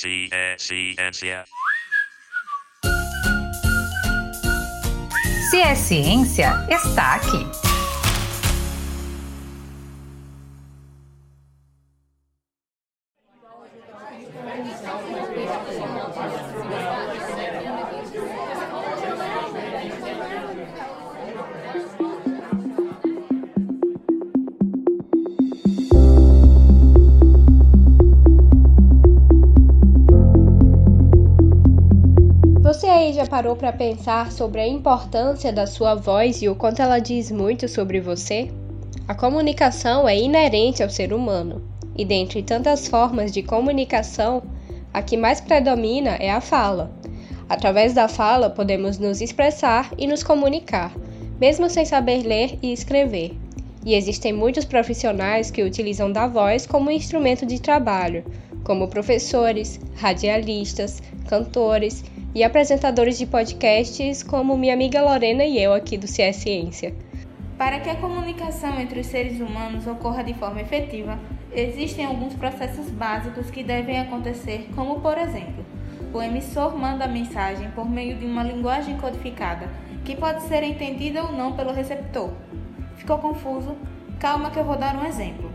Ciência. Se é ciência, está aqui. Já parou para pensar sobre a importância da sua voz e o quanto ela diz muito sobre você? A comunicação é inerente ao ser humano, e dentre tantas formas de comunicação, a que mais predomina é a fala. Através da fala, podemos nos expressar e nos comunicar, mesmo sem saber ler e escrever. E existem muitos profissionais que utilizam da voz como instrumento de trabalho, como professores, radialistas, cantores e apresentadores de podcasts como minha amiga Lorena e eu aqui do CS Ciência. Para que a comunicação entre os seres humanos ocorra de forma efetiva, existem alguns processos básicos que devem acontecer, como por exemplo, o emissor manda a mensagem por meio de uma linguagem codificada, que pode ser entendida ou não pelo receptor. Ficou confuso? Calma que eu vou dar um exemplo.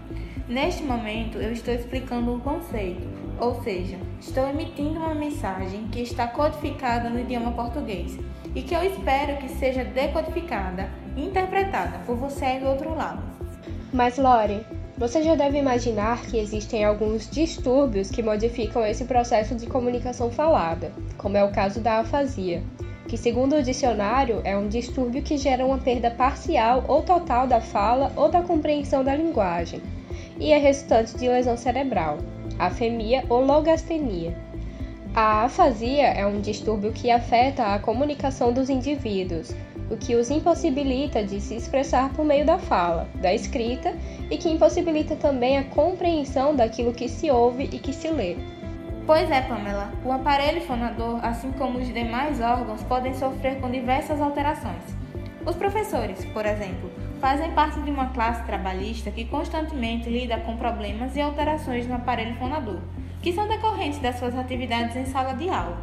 Neste momento, eu estou explicando um conceito, ou seja, estou emitindo uma mensagem que está codificada no idioma português e que eu espero que seja decodificada e interpretada por você aí do outro lado. Mas, Lore, você já deve imaginar que existem alguns distúrbios que modificam esse processo de comunicação falada, como é o caso da afasia, que, segundo o dicionário, é um distúrbio que gera uma perda parcial ou total da fala ou da compreensão da linguagem, e é resultante de lesão cerebral afemia ou logastenia. A afasia é um distúrbio que afeta a comunicação dos indivíduos, o que os impossibilita de se expressar por meio da fala, da escrita e que impossibilita também a compreensão daquilo que se ouve e que se lê. Pois é, Pamela, o aparelho fonador, assim como os demais órgãos, podem sofrer com diversas alterações. Os professores, por exemplo, fazem parte de uma classe trabalhista que constantemente lida com problemas e alterações no aparelho fonador, que são decorrentes das suas atividades em sala de aula.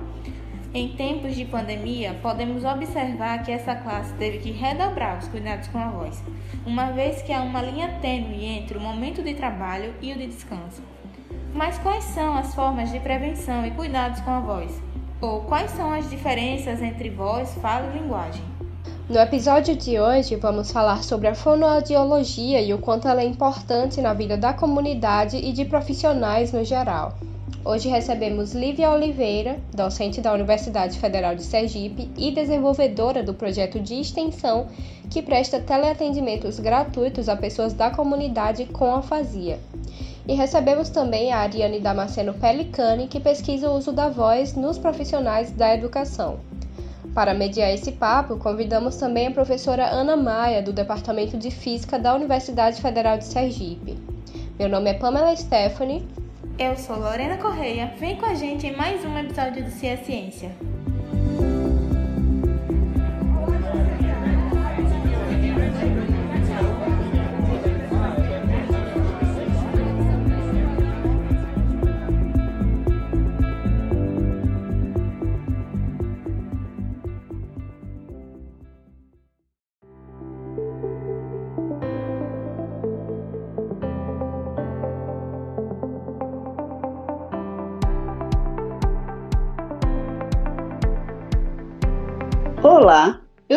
Em tempos de pandemia, podemos observar que essa classe teve que redobrar os cuidados com a voz, uma vez que há uma linha tênue entre o momento de trabalho e o de descanso. Mas quais são as formas de prevenção e cuidados com a voz? Ou quais são as diferenças entre voz, fala e linguagem? No episódio de hoje, vamos falar sobre a fonoaudiologia e o quanto ela é importante na vida da comunidade e de profissionais no geral. Hoje recebemos Lívia Oliveira, docente da Universidade Federal de Sergipe e desenvolvedora do projeto de extensão que presta teleatendimentos gratuitos a pessoas da comunidade com afasia. E recebemos também a Ariane Damasceno Pelicani, que pesquisa o uso da voz nos profissionais da educação. Para mediar esse papo, convidamos também a professora Ana Maia, do Departamento de Física da Universidade Federal de Sergipe. Meu nome é Pamela Stephanie. Eu sou Lorena Correia. Vem com a gente em mais um episódio do Cia Ciência.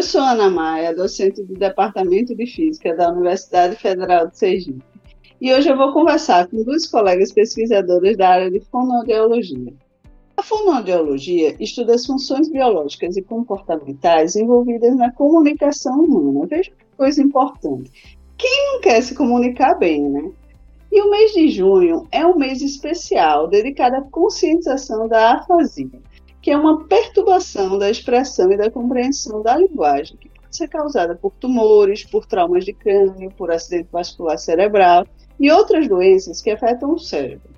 Sou Ana Maia, docente do Departamento de Física da Universidade Federal de Sergipe. E hoje eu vou conversar com duas colegas pesquisadoras da área de fonoaudiologia. A fonoaudiologia estuda as funções biológicas e comportamentais envolvidas na comunicação humana. Veja que coisa importante. Quem não quer se comunicar bem, né? E o mês de junho é um mês especial dedicado à conscientização da afasia que é uma perturbação da expressão e da compreensão da linguagem, que pode ser causada por tumores, por traumas de crânio, por acidente vascular cerebral e outras doenças que afetam o cérebro.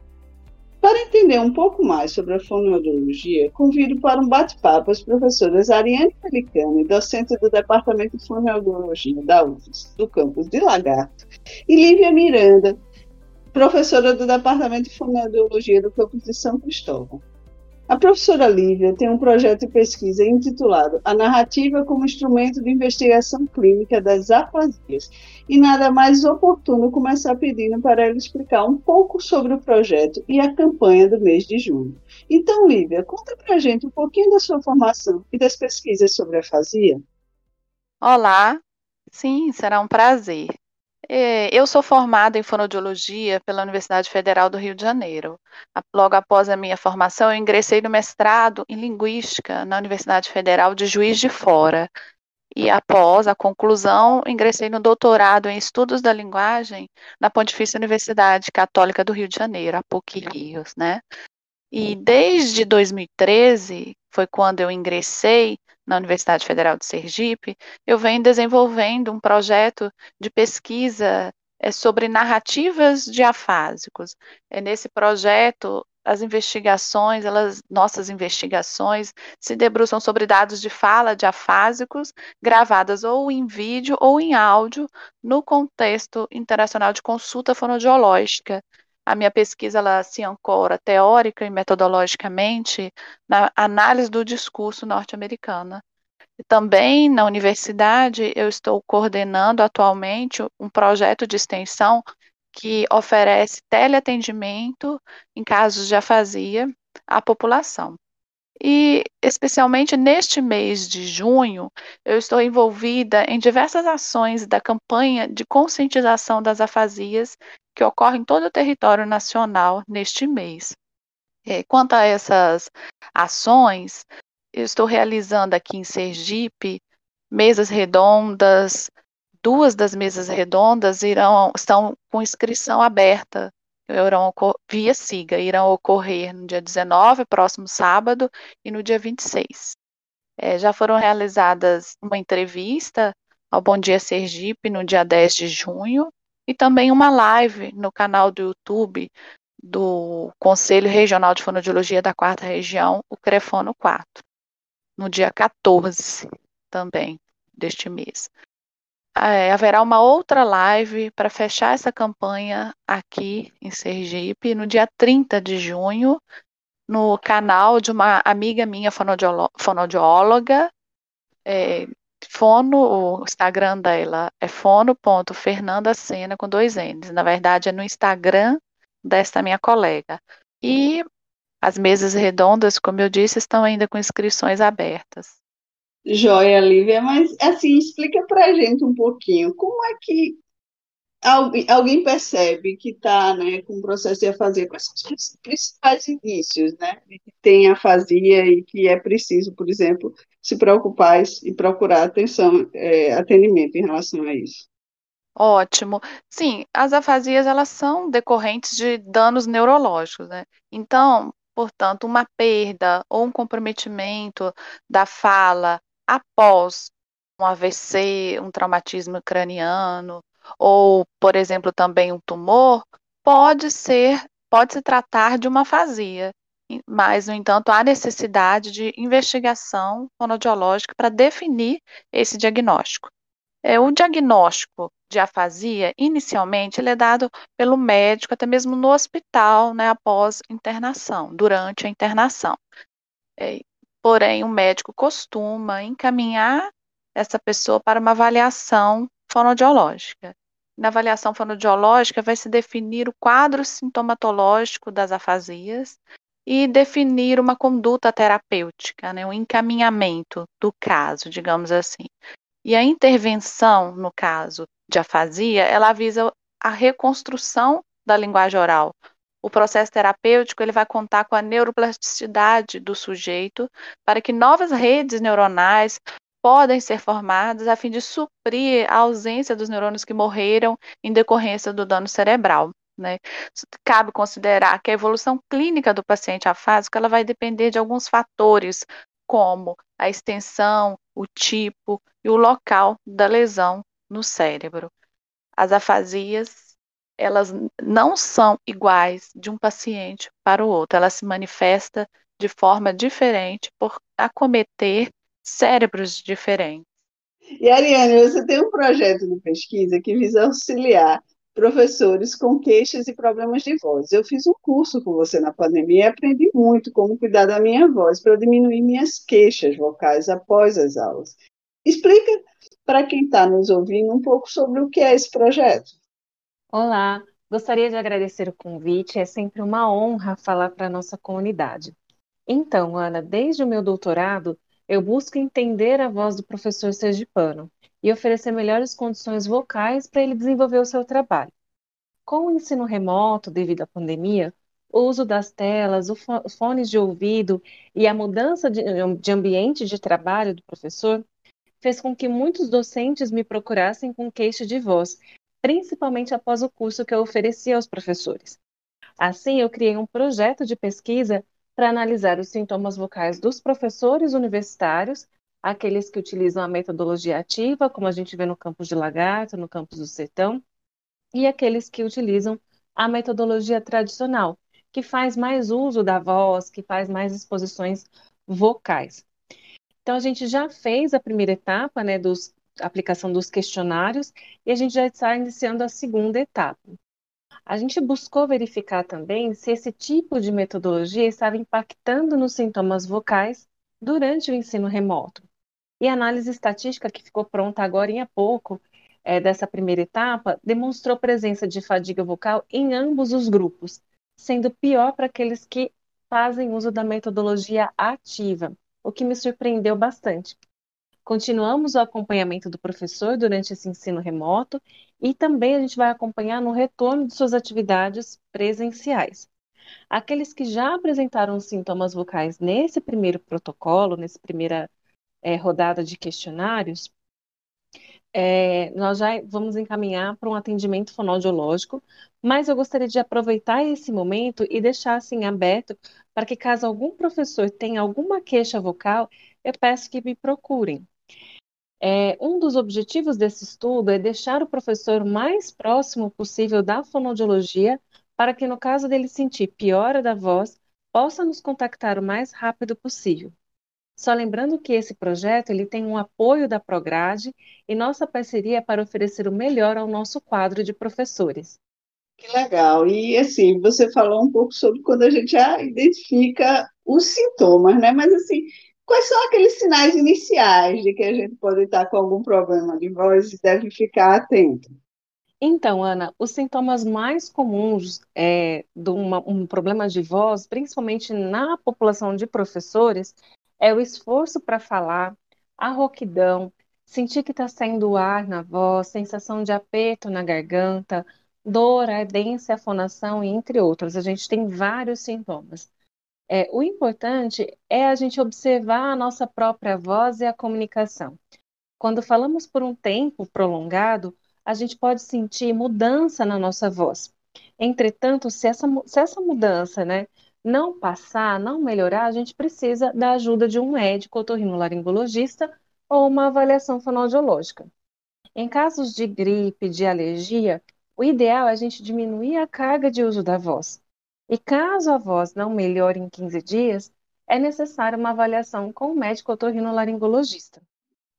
Para entender um pouco mais sobre a fonoaudiologia, convido para um bate-papo as professoras Ariane Pelicani, docente do Departamento de Fonoaudiologia da UFES, do campus de Lagarto, e Lívia Miranda, professora do Departamento de Fonoaudiologia do campus de São Cristóvão. A professora Lívia tem um projeto de pesquisa intitulado A Narrativa como Instrumento de Investigação Clínica das Afasias. E nada mais oportuno começar pedindo para ela explicar um pouco sobre o projeto e a campanha do mês de junho. Então, Lívia, conta para a gente um pouquinho da sua formação e das pesquisas sobre a afasia. Olá, sim, será um prazer. É, eu sou formada em fonoaudiologia pela Universidade Federal do Rio de Janeiro. Logo após a minha formação, eu ingressei no mestrado em Linguística na Universidade Federal de Juiz de Fora. E após a conclusão, ingressei no doutorado em Estudos da Linguagem na Pontifícia Universidade Católica do Rio de Janeiro, a PUC Rios, né? E desde 2013, foi quando eu ingressei na Universidade Federal de Sergipe, eu venho desenvolvendo um projeto de pesquisa é, sobre narrativas de afásicos. É, nesse projeto, as investigações, elas, nossas investigações, se debruçam sobre dados de fala de afásicos, gravadas ou em vídeo ou em áudio, no contexto internacional de consulta fonodiológica. A minha pesquisa ela se ancora teórica e metodologicamente na análise do discurso norte-americano. Também na universidade eu estou coordenando atualmente um projeto de extensão que oferece teleatendimento em casos de afasia à população. E, especialmente neste mês de junho, eu estou envolvida em diversas ações da campanha de conscientização das afasias que ocorre em todo o território nacional neste mês. É, quanto a essas ações, eu estou realizando aqui em Sergipe mesas redondas. Duas das mesas redondas irão estão com inscrição aberta, irão via SIGA, irão ocorrer no dia 19, próximo sábado, e no dia 26. É, já foram realizadas uma entrevista ao Bom Dia Sergipe no dia 10 de junho, e também uma live no canal do YouTube do Conselho Regional de Fonodiologia da Quarta Região, o Crefono 4, no dia 14 também deste mês. É, haverá uma outra live para fechar essa campanha aqui em Sergipe, no dia 30 de junho, no canal de uma amiga minha fonoaudióloga, é, Fono, o Instagram dela é fono.fernandacena com dois N's. Na verdade, é no Instagram desta minha colega. E as mesas redondas, como eu disse, estão ainda com inscrições abertas. Joia, Lívia, mas assim, explica pra gente um pouquinho, como é que alguém, percebe que está né, com o processo de afasia? Quais são os principais indícios né, de que tem afasia e que é preciso, por exemplo, se preocupar e procurar atenção, é, atendimento em relação a isso? Ótimo. Sim, as afasias elas são decorrentes de danos neurológicos, né? Então, portanto, uma perda ou um comprometimento da fala após um AVC, um traumatismo craniano, ou, por exemplo, também um tumor, pode ser, pode se tratar de uma afasia. Mas, no entanto, há necessidade de investigação fonodiológica para definir esse diagnóstico. É, o diagnóstico de afasia, inicialmente, ele é dado pelo médico, até mesmo no hospital, né, após internação, durante a internação. É, porém, o médico costuma encaminhar essa pessoa para uma avaliação fonodiológica. Na avaliação fonodiológica vai se definir o quadro sintomatológico das afasias e definir uma conduta terapêutica, né, um encaminhamento do caso, digamos assim. E a intervenção, no caso de afasia, ela visa a reconstrução da linguagem oral. O processo terapêutico ele vai contar com a neuroplasticidade do sujeito para que novas redes neuronais podem ser formadas a fim de suprir a ausência dos neurônios que morreram em decorrência do dano cerebral. Né? Cabe considerar que a evolução clínica do paciente afásico ela vai depender de alguns fatores, como a extensão, o tipo e o local da lesão no cérebro. As afasias, elas não são iguais de um paciente para o outro, ela se manifesta de forma diferente por acometer cérebros diferentes. E Ariane, você tem um projeto de pesquisa que visa auxiliar professores com queixas e problemas de voz. Eu fiz um curso com você na pandemia e aprendi muito como cuidar da minha voz para diminuir minhas queixas vocais após as aulas. Explica para quem está nos ouvindo um pouco sobre o que é esse projeto. Olá, gostaria de agradecer o convite, é sempre uma honra falar para a nossa comunidade. Então, Ana, desde o meu doutorado, eu busco entender a voz do professor sergipano e oferecer melhores condições vocais para ele desenvolver o seu trabalho. Com o ensino remoto, devido à pandemia, o uso das telas, os fones de ouvido e a mudança de, ambiente de trabalho do professor fez com que muitos docentes me procurassem com queixa de voz, principalmente após o curso que eu oferecia aos professores. Assim, eu criei um projeto de pesquisa para analisar os sintomas vocais dos professores universitários, aqueles que utilizam a metodologia ativa, como a gente vê no campus de Lagarto, no campus do Sertão, e aqueles que utilizam a metodologia tradicional, que faz mais uso da voz, que faz mais exposições vocais. Então, a gente já fez a primeira etapa, né, dos aplicação dos questionários, e a gente já está iniciando a segunda etapa. A gente buscou verificar também se esse tipo de metodologia estava impactando nos sintomas vocais durante o ensino remoto. E a análise estatística que ficou pronta agora em pouco, é, dessa primeira etapa, demonstrou presença de fadiga vocal em ambos os grupos, sendo pior para aqueles que fazem uso da metodologia ativa, o que me surpreendeu bastante. Continuamos o acompanhamento do professor durante esse ensino remoto e também a gente vai acompanhar no retorno de suas atividades presenciais. Aqueles que já apresentaram sintomas vocais nesse primeiro protocolo, nessa primeira é, rodada de questionários, é, nós já vamos encaminhar para um atendimento fonoaudiológico, mas eu gostaria de aproveitar esse momento e deixar assim aberto para que caso algum professor tenha alguma queixa vocal, eu peço que me procurem. É, um dos objetivos desse estudo é deixar o professor mais próximo possível da fonoaudiologia, para que, no caso dele sentir piora da voz, possa nos contactar o mais rápido possível. Só lembrando que esse projeto ele tem um apoio da Prograde e nossa parceria é para oferecer o melhor ao nosso quadro de professores. Que legal. E assim, você falou um pouco sobre quando a gente já identifica os sintomas, né? Mas assim, Quais são aqueles sinais iniciais de que a gente pode estar com algum problema de voz e deve ficar atento? Então, Ana, os sintomas mais comuns é, de uma, um problema de voz, principalmente na população de professores, é o esforço para falar, a rouquidão, sentir que está saindo ar na voz, sensação de aperto na garganta, dor, ardência, afonação, entre outros. A gente tem vários sintomas. É, o importante é a gente observar a nossa própria voz e a comunicação. Quando falamos por um tempo prolongado, a gente pode sentir mudança na nossa voz. Entretanto, se essa, se essa mudança né, não passar, não melhorar, a gente precisa da ajuda de um médico otorrinolaringologista ou uma avaliação fonoaudiológica. Em casos de gripe, de alergia, o ideal é a gente diminuir a carga de uso da voz. E caso a voz não melhore em 15 dias, é necessária uma avaliação com o médico otorrinolaringologista.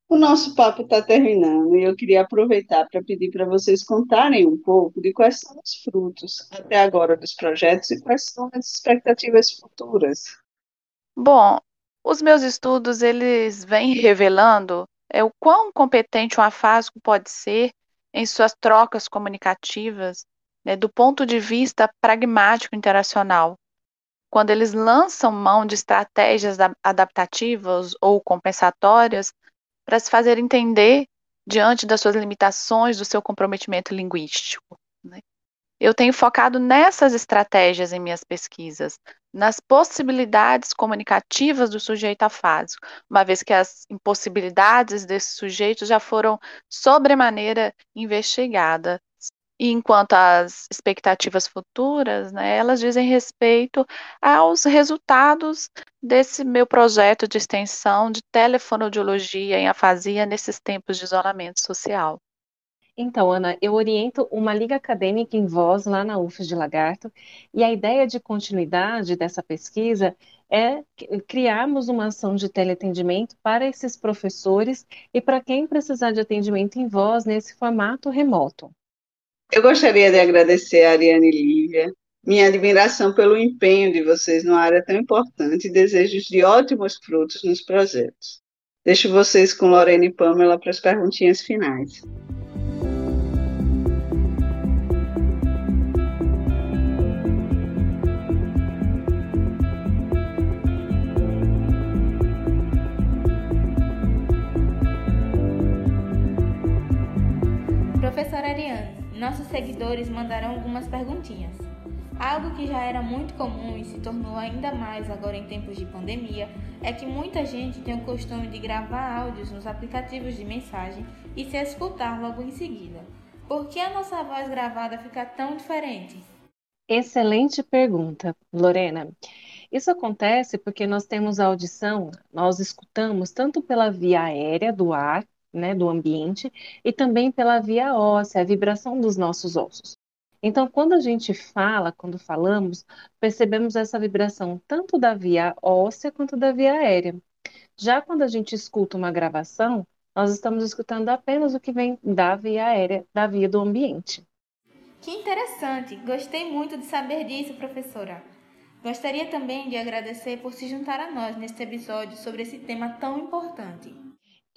O nosso papo está terminando e eu queria aproveitar para pedir para vocês contarem um pouco de quais são os frutos até agora dos projetos e quais são as expectativas futuras. Bom, os meus estudos eles vêm revelando é, o quão competente um afásico pode ser em suas trocas comunicativas né, do ponto de vista pragmático interacional. Quando eles lançam mão de estratégias adaptativas ou compensatórias para se fazer entender diante das suas limitações, do seu comprometimento linguístico. Né? Eu tenho focado nessas estratégias em minhas pesquisas, nas possibilidades comunicativas do sujeito afásico, uma vez que as impossibilidades desse sujeito já foram sobremaneira investigadas e enquanto as expectativas futuras, né, elas dizem respeito aos resultados desse meu projeto de extensão de telefonoaudiologia em afasia nesses tempos de isolamento social. Então, Ana, eu oriento uma liga acadêmica em voz lá na UFES de Lagarto, e a ideia de continuidade dessa pesquisa é criarmos uma ação de teleatendimento para esses professores e para quem precisar de atendimento em voz nesse formato remoto. Eu gostaria de agradecer a Ariane e Lívia, minha admiração pelo empenho de vocês numa área tão importante e desejos de ótimos frutos nos projetos. Deixo vocês com Lorena e Pamela para as perguntinhas finais. Seguidores mandaram algumas perguntinhas. Algo que já era muito comum e se tornou ainda mais agora em tempos de pandemia é que muita gente tem o costume de gravar áudios nos aplicativos de mensagem e se escutar logo em seguida. Por que a nossa voz gravada fica tão diferente? Excelente pergunta, Lorena. Isso acontece porque nós temos a audição, nós escutamos tanto pela via aérea do ar, né, do ambiente, e também pela via óssea, a vibração dos nossos ossos. Então, quando a gente fala, quando falamos, percebemos essa vibração tanto da via óssea quanto da via aérea. Já quando a gente escuta uma gravação, nós estamos escutando apenas o que vem da via aérea, da via do ambiente. Que interessante! Gostei muito de saber disso, professora. Gostaria também de agradecer por se juntar a nós neste episódio sobre esse tema tão importante.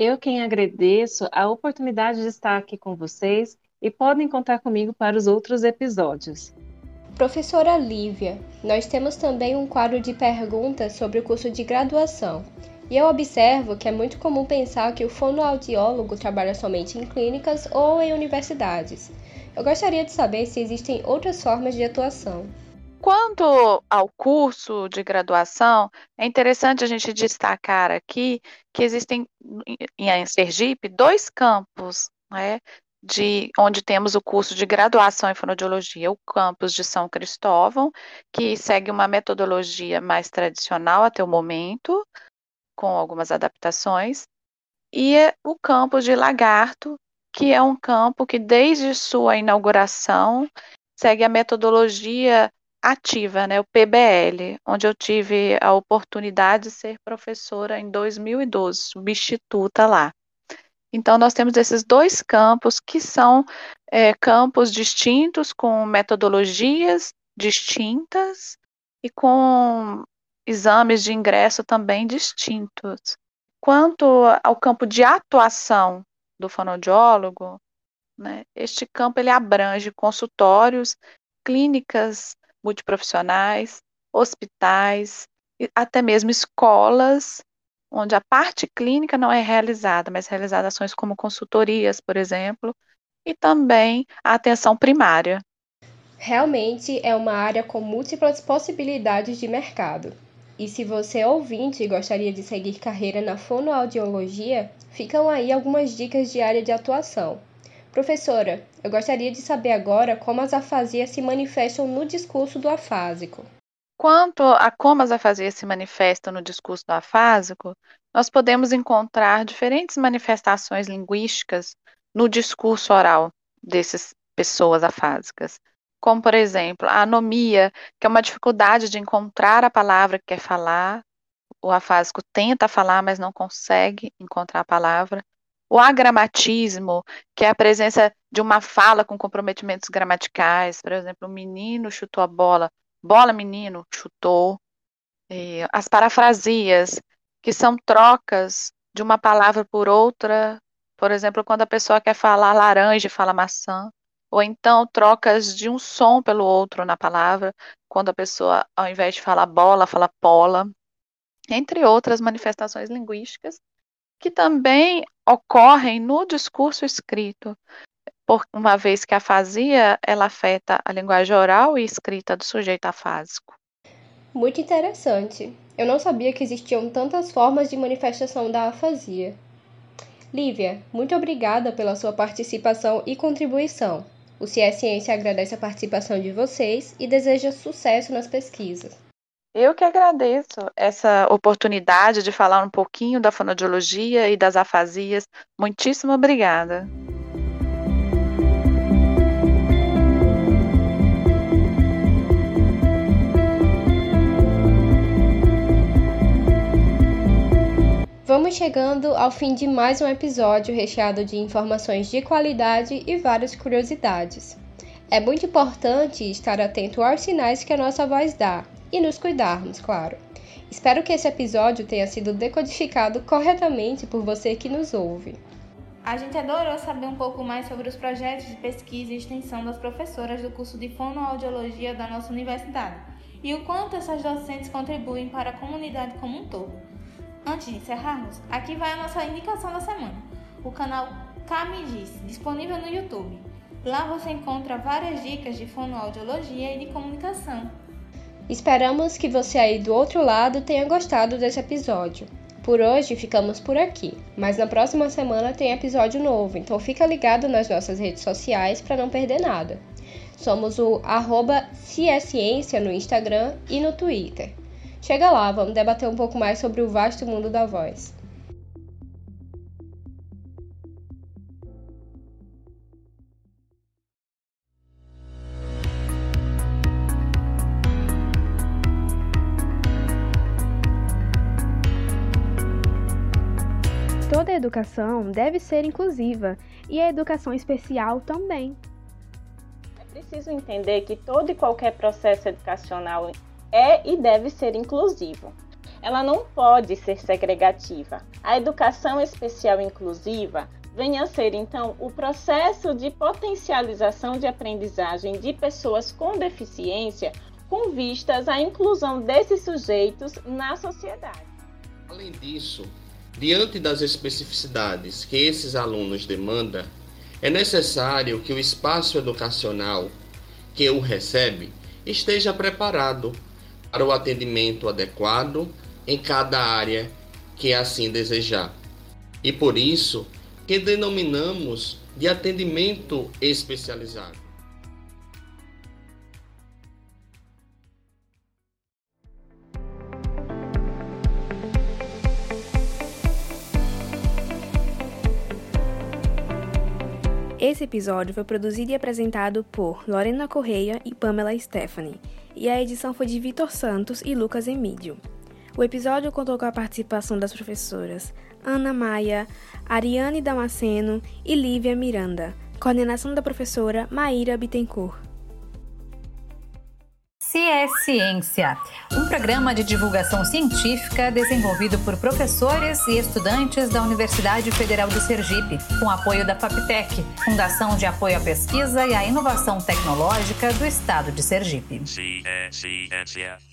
Eu quem agradeço a oportunidade de estar aqui com vocês e podem contar comigo para os outros episódios. Professora Lívia, nós temos também um quadro de perguntas sobre o curso de graduação. E eu observo que é muito comum pensar que o fonoaudiólogo trabalha somente em clínicas ou em universidades. Eu gostaria de saber se existem outras formas de atuação. Quanto ao curso de graduação, é interessante a gente destacar aqui que existem em Sergipe dois campos né, de onde temos o curso de graduação em fonoaudiologia, o campus de São Cristóvão, que segue uma metodologia mais tradicional até o momento, com algumas adaptações, e o campus de Lagarto, que é um campo que desde sua inauguração segue a metodologia ativa, né, o PBL, onde eu tive a oportunidade de ser professora em 2012, substituta lá. Então, nós temos esses dois campos que são é, campos distintos, com metodologias distintas e com exames de ingresso também distintos. Quanto ao campo de atuação do fonoaudiólogo, né, este campo ele abrange consultórios, clínicas multiprofissionais, hospitais, até mesmo escolas onde a parte clínica não é realizada, mas realizadas ações como consultorias, por exemplo, e também a atenção primária. Realmente é uma área com múltiplas possibilidades de mercado. E se você ouvinte gostaria de seguir carreira na fonoaudiologia, ficam aí algumas dicas de área de atuação. Professora, eu gostaria de saber agora como as afasias se manifestam no discurso do afásico. Quanto a como as afasias se manifestam no discurso do afásico, nós podemos encontrar diferentes manifestações linguísticas no discurso oral dessas pessoas afásicas. Como, por exemplo, a anomia, que é uma dificuldade de encontrar a palavra que quer falar. O afásico tenta falar, mas não consegue encontrar a palavra. O agramatismo, que é a presença de uma fala com comprometimentos gramaticais. Por exemplo, o menino chutou a bola bola menino, chutou. E as parafrasias, que são trocas de uma palavra por outra, por exemplo, quando a pessoa quer falar laranja fala maçã, ou então trocas de um som pelo outro na palavra, quando a pessoa, ao invés de falar bola, fala pola, entre outras manifestações linguísticas que também ocorrem no discurso escrito, por uma vez que a afasia ela afeta a linguagem oral e escrita do sujeito afásico. Muito interessante. Eu não sabia que existiam tantas formas de manifestação da afasia. Lívia, muito obrigada pela sua participação e contribuição. O CIE Ciência agradece a participação de vocês e deseja sucesso nas pesquisas. Eu que agradeço essa oportunidade de falar um pouquinho da fonodiologia e das afasias. Muitíssimo obrigada. Vamos chegando ao fim de mais um episódio recheado de informações de qualidade e várias curiosidades. É muito importante estar atento aos sinais que a nossa voz dá e nos cuidarmos, claro. Espero que esse episódio tenha sido decodificado corretamente por você que nos ouve. A gente adorou saber um pouco mais sobre os projetos de pesquisa e extensão das professoras do curso de Fonoaudiologia da nossa universidade e o quanto essas docentes contribuem para a comunidade como um todo. Antes de encerrarmos, aqui vai a nossa indicação da semana: o canal Kami Diz, disponível no YouTube. Lá você encontra várias dicas de fonoaudiologia e de comunicação. Esperamos que você aí do outro lado tenha gostado desse episódio. Por hoje ficamos por aqui, mas na próxima semana tem episódio novo, então fica ligado nas nossas redes sociais para não perder nada. Somos o arroba Ciência no Instagram e no Twitter. Chega lá, vamos debater um pouco mais sobre o vasto mundo da voz. Educação deve ser inclusiva e a educação especial também. É preciso entender que todo e qualquer processo educacional é e deve ser inclusivo. Ela não pode ser segregativa. A educação especial inclusiva vem a ser, então, o processo de potencialização de aprendizagem de pessoas com deficiência com vistas à inclusão desses sujeitos na sociedade. Além disso, Diante das especificidades que esses alunos demandam, é necessário que o espaço educacional que o recebe esteja preparado para o atendimento adequado em cada área que assim desejar. E por isso que denominamos de atendimento especializado. Esse episódio foi produzido e apresentado por Lorena Correia e Pamela Stephanie, e a edição foi de Vitor Santos e Lucas Emídio. O episódio contou com a participação das professoras Ana Maia, Ariane Damasceno e Lívia Miranda, coordenação da professora Maíra Bittencourt. É Ciência, um programa de divulgação científica desenvolvido por professores e estudantes da Universidade Federal do Sergipe, com apoio da FAPTEC, Fundação de Apoio à Pesquisa e à Inovação Tecnológica do Estado de Sergipe. Ciência.